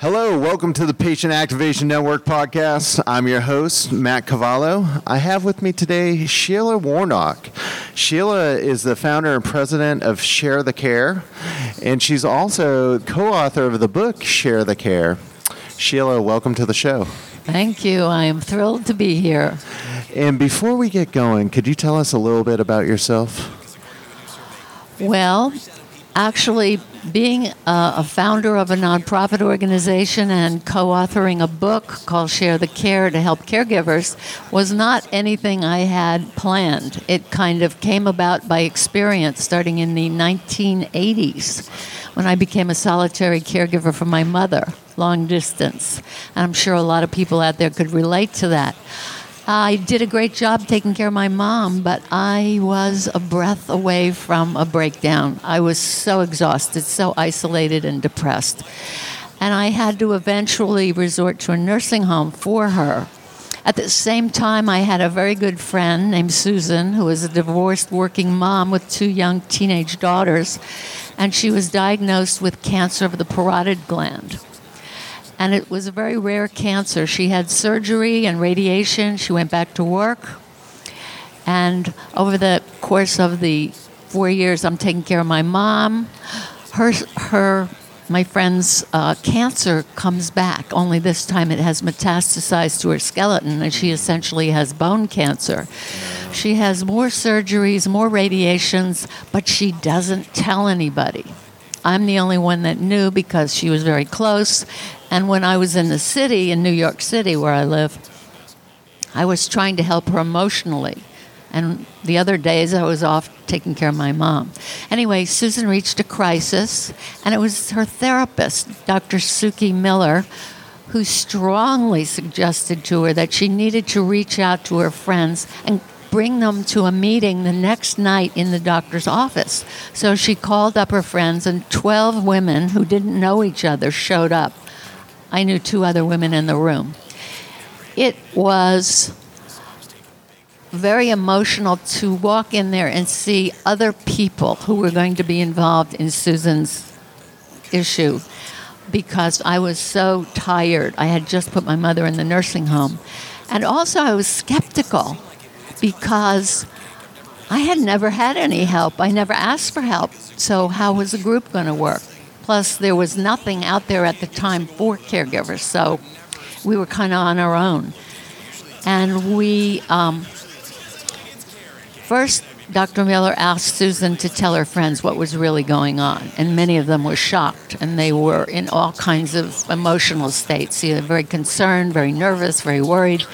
Hello, welcome to the Patient Activation Network podcast. I'm your host, Matt Cavallo. I have with me today Sheila Warnock. Sheila is the founder and president of Share the Care, and she's also co author of the book Share the Care. Sheila, welcome to the show. Thank you. I am thrilled to be here. And before we get going, could you tell us a little bit about yourself? Well, actually, being a, a founder of a nonprofit organization and co authoring a book called Share the Care to help caregivers was not anything I had planned. It kind of came about by experience starting in the 1980s when I became a solitary caregiver for my mother, long distance. And I'm sure a lot of people out there could relate to that. I did a great job taking care of my mom, but I was a breath away from a breakdown. I was so exhausted, so isolated, and depressed. And I had to eventually resort to a nursing home for her. At the same time, I had a very good friend named Susan, who was a divorced working mom with two young teenage daughters, and she was diagnosed with cancer of the parotid gland and it was a very rare cancer. She had surgery and radiation. She went back to work. And over the course of the four years, I'm taking care of my mom. Her, her, my friend's uh, cancer comes back. Only this time it has metastasized to her skeleton, and she essentially has bone cancer. She has more surgeries, more radiations, but she doesn't tell anybody. I'm the only one that knew because she was very close. And when I was in the city, in New York City, where I live, I was trying to help her emotionally. And the other days I was off taking care of my mom. Anyway, Susan reached a crisis, and it was her therapist, Dr. Suki Miller, who strongly suggested to her that she needed to reach out to her friends and bring them to a meeting the next night in the doctor's office. So she called up her friends, and 12 women who didn't know each other showed up. I knew two other women in the room. It was very emotional to walk in there and see other people who were going to be involved in Susan's issue because I was so tired. I had just put my mother in the nursing home. And also, I was skeptical because I had never had any help. I never asked for help. So, how was the group going to work? Plus, there was nothing out there at the time for caregivers. So, we were kind of on our own. And we, um, first, Dr. Miller asked Susan to tell her friends what was really going on, and many of them were shocked, and they were in all kinds of emotional states. You know, very concerned, very nervous, very worried.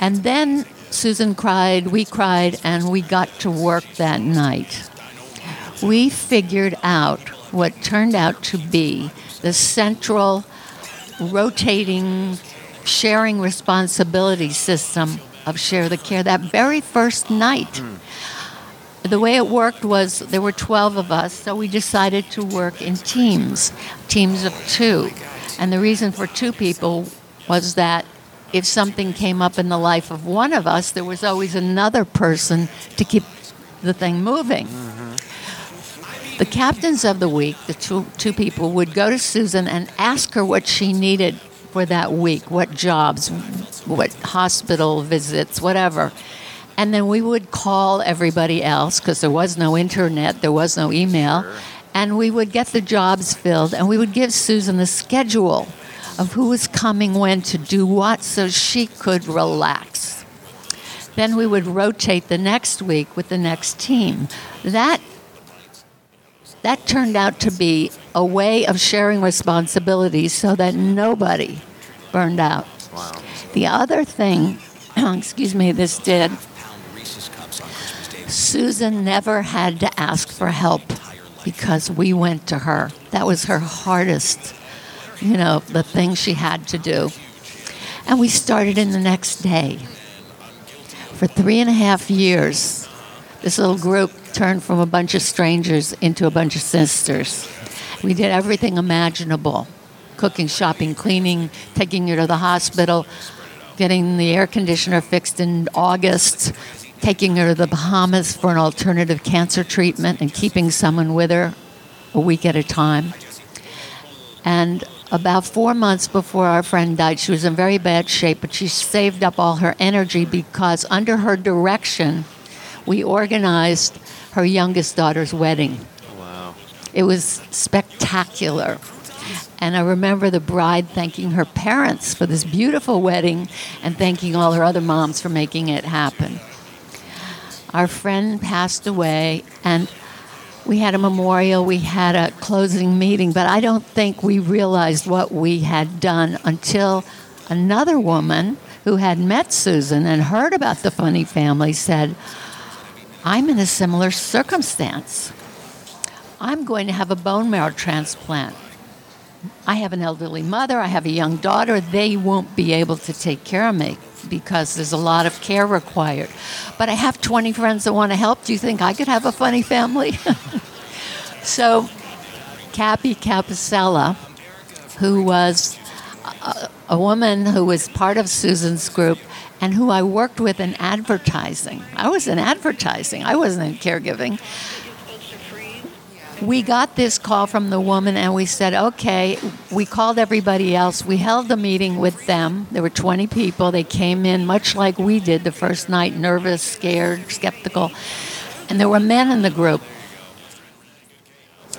And then Susan cried, we cried, and we got to work that night. We figured out what turned out to be the central rotating sharing responsibility system of Share the Care that very first night. Mm. The way it worked was there were 12 of us, so we decided to work in teams, teams of two. And the reason for two people was that if something came up in the life of one of us, there was always another person to keep the thing moving. Mm-hmm. The captains of the week, the two, two people, would go to Susan and ask her what she needed for that week what jobs, what hospital visits, whatever. And then we would call everybody else because there was no internet, there was no email, and we would get the jobs filled and we would give Susan the schedule of who was coming when to do what so she could relax. Then we would rotate the next week with the next team. That that turned out to be a way of sharing responsibilities so that nobody burned out. Wow. The other thing, excuse me, this did, Susan never had to ask for help because we went to her. That was her hardest you know, the things she had to do. And we started in the next day. For three and a half years, this little group turned from a bunch of strangers into a bunch of sisters. We did everything imaginable cooking, shopping, cleaning, taking her to the hospital, getting the air conditioner fixed in August, taking her to the Bahamas for an alternative cancer treatment, and keeping someone with her a week at a time. And about four months before our friend died, she was in very bad shape, but she saved up all her energy because under her direction, we organized her youngest daughter's wedding. Wow. It was spectacular. And I remember the bride thanking her parents for this beautiful wedding and thanking all her other moms for making it happen. Our friend passed away, and we had a memorial, we had a closing meeting, but I don't think we realized what we had done until another woman who had met Susan and heard about the funny family said, I'm in a similar circumstance. I'm going to have a bone marrow transplant. I have an elderly mother, I have a young daughter. They won't be able to take care of me because there's a lot of care required. But I have 20 friends that want to help. Do you think I could have a funny family? so, Cappy Capossela, who was a, a woman who was part of Susan's group and who I worked with in advertising. I was in advertising, I wasn't in caregiving we got this call from the woman and we said, okay, we called everybody else. We held a meeting with them. There were 20 people. They came in much like we did the first night, nervous, scared, skeptical. And there were men in the group.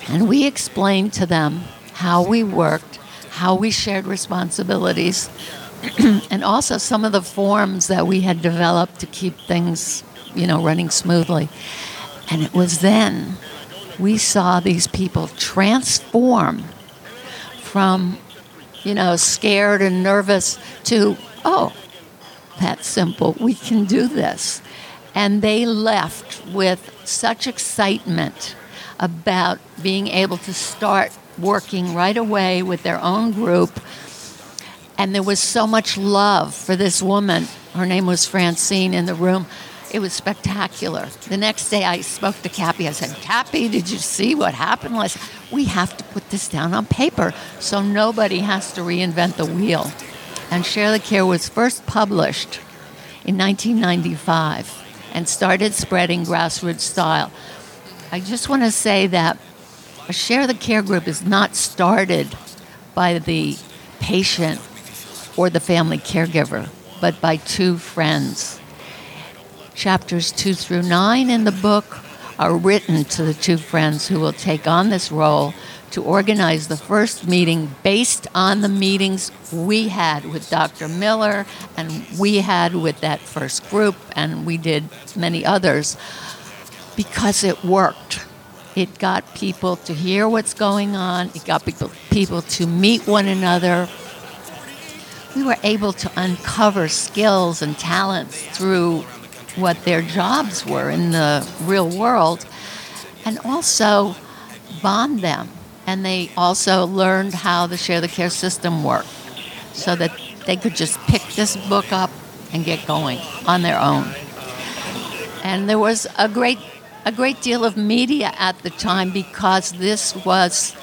And we explained to them how we worked, how we shared responsibilities, and also some of the forms that we had developed to keep things, you know, running smoothly. And it was then we saw these people transform from, you know, scared and nervous to, oh, that's simple. We can do this. And they left with such excitement about being able to start working right away with their own group. And there was so much love for this woman. Her name was Francine in the room it was spectacular. The next day I spoke to Cappy. I said, Cappy, did you see what happened last? We have to put this down on paper so nobody has to reinvent the wheel. And Share the Care was first published in 1995 and started spreading grassroots style. I just want to say that a Share the Care group is not started by the patient or the family caregiver, but by two friends Chapters 2 through 9 in the book are written to the two friends who will take on this role to organize the first meeting based on the meetings we had with Dr. Miller and we had with that first group, and we did many others because it worked. It got people to hear what's going on, it got people, people to meet one another. We were able to uncover skills and talents through what their jobs were in the real world and also bond them. And they also learned how the share the care system worked so that they could just pick this book up and get going on their own. And there was a great a great deal of media at the time because this was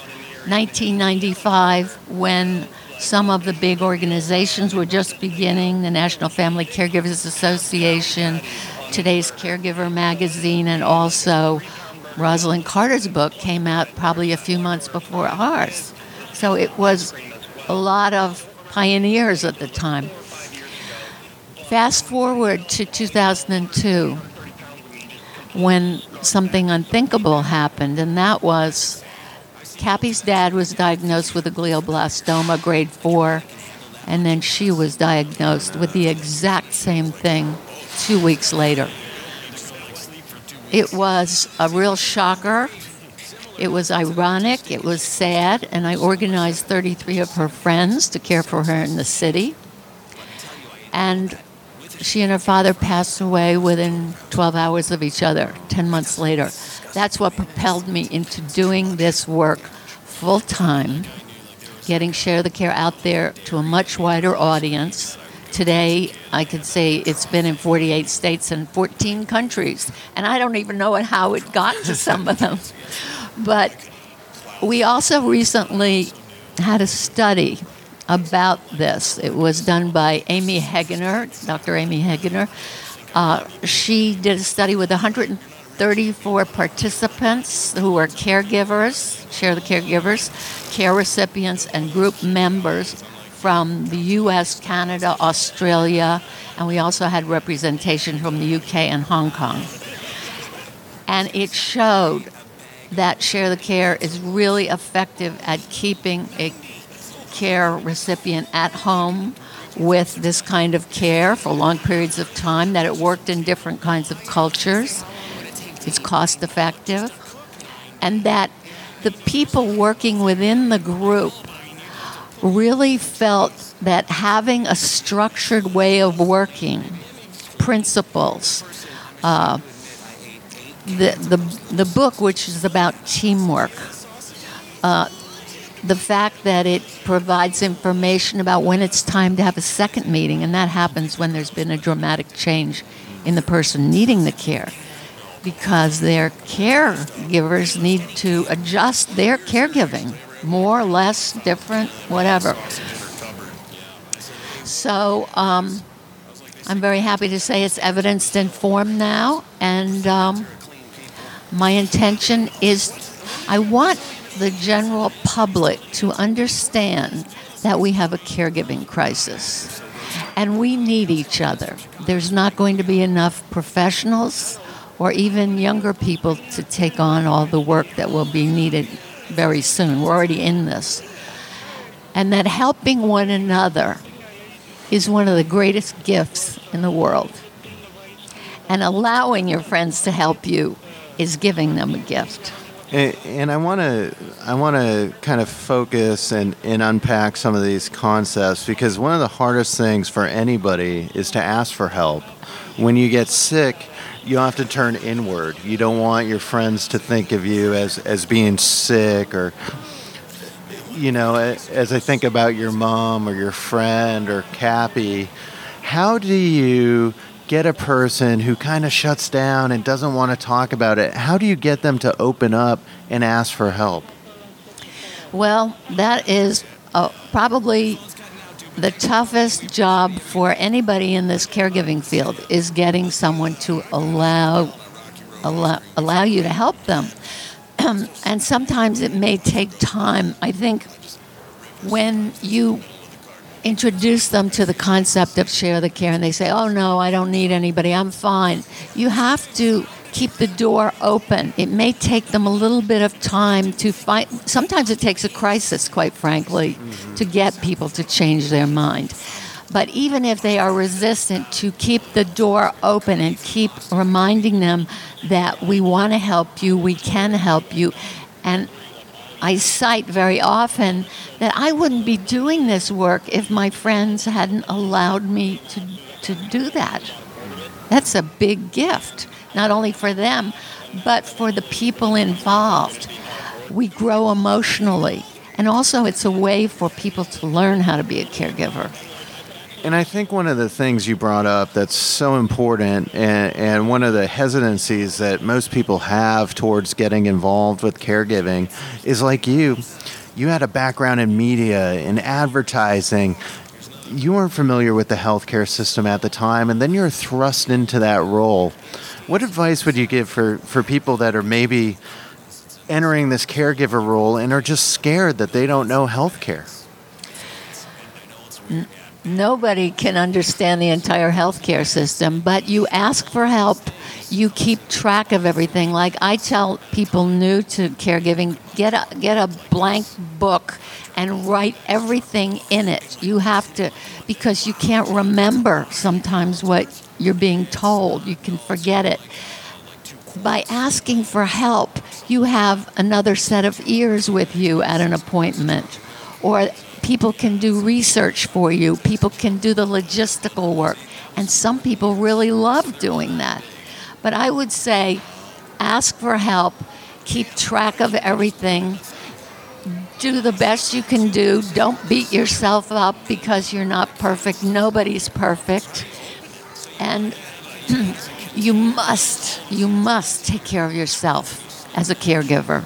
1995 when some of the big organizations were just beginning the National Family Caregivers Association, today's Caregiver magazine, and also Rosalynn Carter's book came out probably a few months before ours. So it was a lot of pioneers at the time. Fast forward to 2002 when something unthinkable happened, and that was Cappy's dad was diagnosed with a glioblastoma grade 4, and then she was diagnosed with the exact same thing two weeks later. It was a real shocker. It was ironic, it was sad, and I organized 33 of her friends to care for her in the city. And she and her father passed away within 12 hours of each other, 10 months later. That's what propelled me into doing this work full time, getting Share the Care out there to a much wider audience. Today, I could say it's been in 48 states and 14 countries, and I don't even know how it got to some of them. But we also recently had a study about this. It was done by Amy Hegener, Dr. Amy Hegener. Uh, she did a study with 100 34 participants who are caregivers, share the caregivers, care recipients, and group members from the US, Canada, Australia, and we also had representation from the UK and Hong Kong. And it showed that Share the Care is really effective at keeping a care recipient at home with this kind of care for long periods of time, that it worked in different kinds of cultures, it's cost effective, and that the people working within the group really felt that having a structured way of working, principles, uh, the, the, the book, which is about teamwork, uh, the fact that it provides information about when it's time to have a second meeting, and that happens when there's been a dramatic change in the person needing the care because their caregivers need to adjust their caregiving more, less, different, whatever. So um, I'm very happy to say it's evidenced in form now, and um, my intention is I want the general public to understand that we have a caregiving crisis and we need each other. There's not going to be enough professionals or even younger people to take on all the work that will be needed very soon. We're already in this. And that helping one another is one of the greatest gifts in the world. And allowing your friends to help you is giving them a gift. And, I want to I want to kind of focus and, and unpack some of these concepts because one of the hardest things for anybody is to ask for help. When you get sick, you have to turn inward. You don't want your friends to think of you as, as being sick or you know, as I think about your mom or your friend or Cappy, how do you get a person who kind of shuts down and doesn't want to talk about it, how do you get them to open up and ask for help? Well, that is uh, probably the toughest job for anybody in this caregiving field is getting someone to allow allow, allow you to help them. and sometimes it may take time. I think when you introduce them to the concept of share the care and they say, oh no, I don't need anybody, I'm fine. You have to keep the door open. It may take them a little bit of time to find, sometimes it takes a crisis, quite frankly, mm-hmm. to get people to change their mind. But even if they are resistant, to keep the door open and keep reminding them that we want to help you, we can help you. And I cite very often that I wouldn't be doing this work if my friends hadn't allowed me to, to do that. That's a big gift, not only for them, but for the people involved. We grow emotionally, and also it's a way for people to learn how to be a caregiver. And I think one of the things you brought up that's so important, and, and, one of the hesitancies that most people have towards getting involved with caregiving is like you. You had a background in media, in advertising. You weren't familiar with the healthcare system at the time, and then you're thrust into that role. What advice would you give for, for people that are maybe entering this caregiver role and are just scared that they don't know healthcare? Nobody can understand the entire healthcare system, but you ask for help. You keep track of everything. Like I tell people new to caregiving, get a get a blank book and write everything in it. You have to because you can't remember sometimes what you're being told. You can forget it. By asking for help, you have another set of ears with you at an appointment or people can do research for you, people can do the logistical work, and some people really love doing that. But I would say ask for help, keep track of everything, do the best you can do. Don't beat yourself up because you're not perfect. Nobody's perfect. And you must, you must take care of yourself as a caregiver.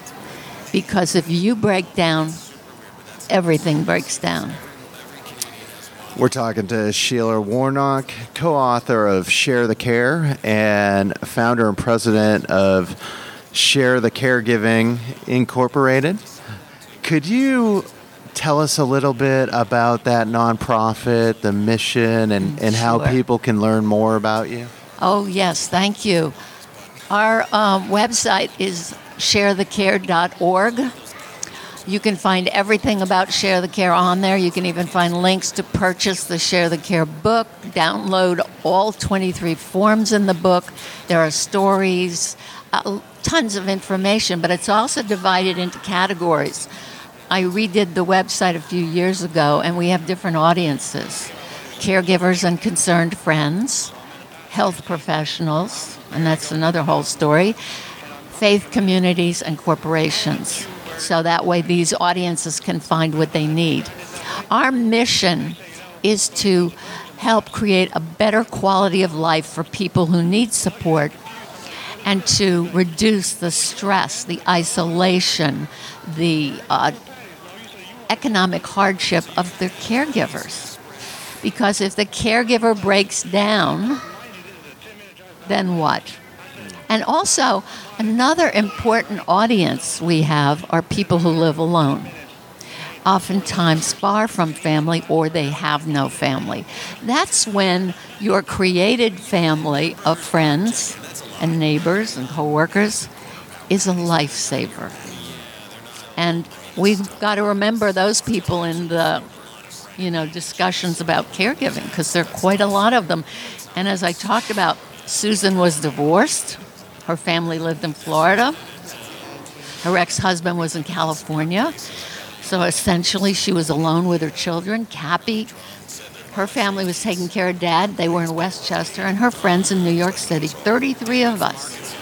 Because if you break down, everything breaks down. We're talking to Sheila Warnock, co author of Share the Care and founder and president of Share the Caregiving Incorporated. Could you tell us a little bit about that nonprofit, the mission, and, and how people can learn more about you? Oh, yes, thank you. Our um, website is sharethecare.org. You can find everything about Share the Care on there. You can even find links to purchase the Share the Care book, download all 23 forms in the book. There are stories, uh, tons of information, but it's also divided into categories. I redid the website a few years ago, and we have different audiences caregivers and concerned friends, health professionals, and that's another whole story, faith communities, and corporations. So that way these audiences can find what they need. Our mission is to help create a better quality of life for people who need support and to reduce the stress, the isolation, the uh, economic hardship of their caregivers. Because if the caregiver breaks down, then what? And also, another important audience we have are people who live alone, oftentimes far from family or they have no family. That's when your created family of friends and neighbors and coworkers is a lifesaver. And we've got to remember those people in the you know discussions about caregiving because there are quite a lot of them. And as I talked about, Susan was divorced. Her family lived in Florida. Her ex-husband was in California. So essentially she was alone with her children. Cappy, her family was taking care of dad. They were in Westchester and her friends in New York City. 33 of us.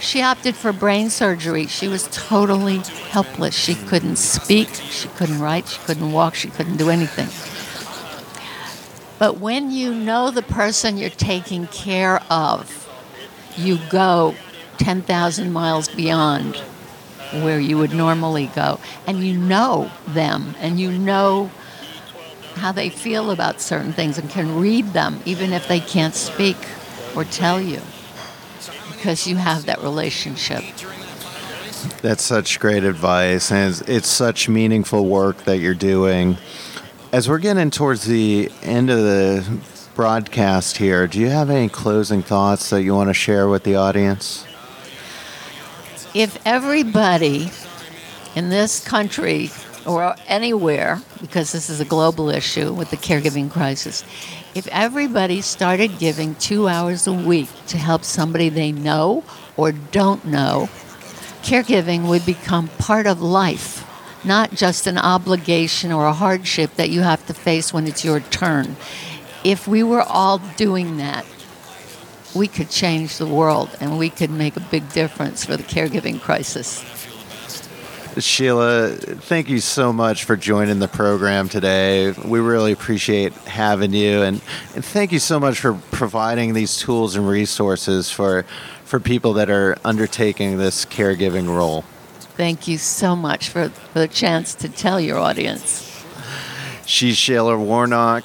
She opted for brain surgery. She was totally helpless. She couldn't speak, she couldn't write, she couldn't walk, she couldn't do anything. But when you know the person you're taking care of, you go 10,000 miles beyond where you would normally go. And you know them, and you know how they feel about certain things, and can read them, even if they can't speak or tell you, because you have that relationship. That's such great advice, and it's, it's such meaningful work that you're doing. As we're getting towards the end of the broadcast here, do you have any closing thoughts that you want to share with the audience? If everybody in this country or anywhere, because this is a global issue with the caregiving crisis, if everybody started giving two hours a week to help somebody they know or don't know, caregiving would become part of life, not just an obligation or a hardship that you have to face when it's your turn. If we were all doing that, we could change the world and we could make a big difference for the caregiving crisis. Sheila, thank you so much for joining the program today. We really appreciate having you, and, and thank you so much for providing these tools and resources for, for people that are undertaking this caregiving role. Thank you so much for, for the chance to tell your audience. She's Sheila Warnock,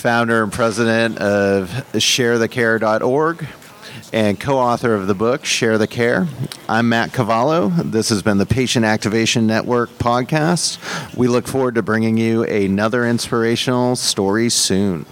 founder and president of ShareTheCare.org and co-author of the book Share the Care. I'm Matt Cavallo. This has been the Patient Activation Network podcast. We look forward to bringing you another inspirational story soon.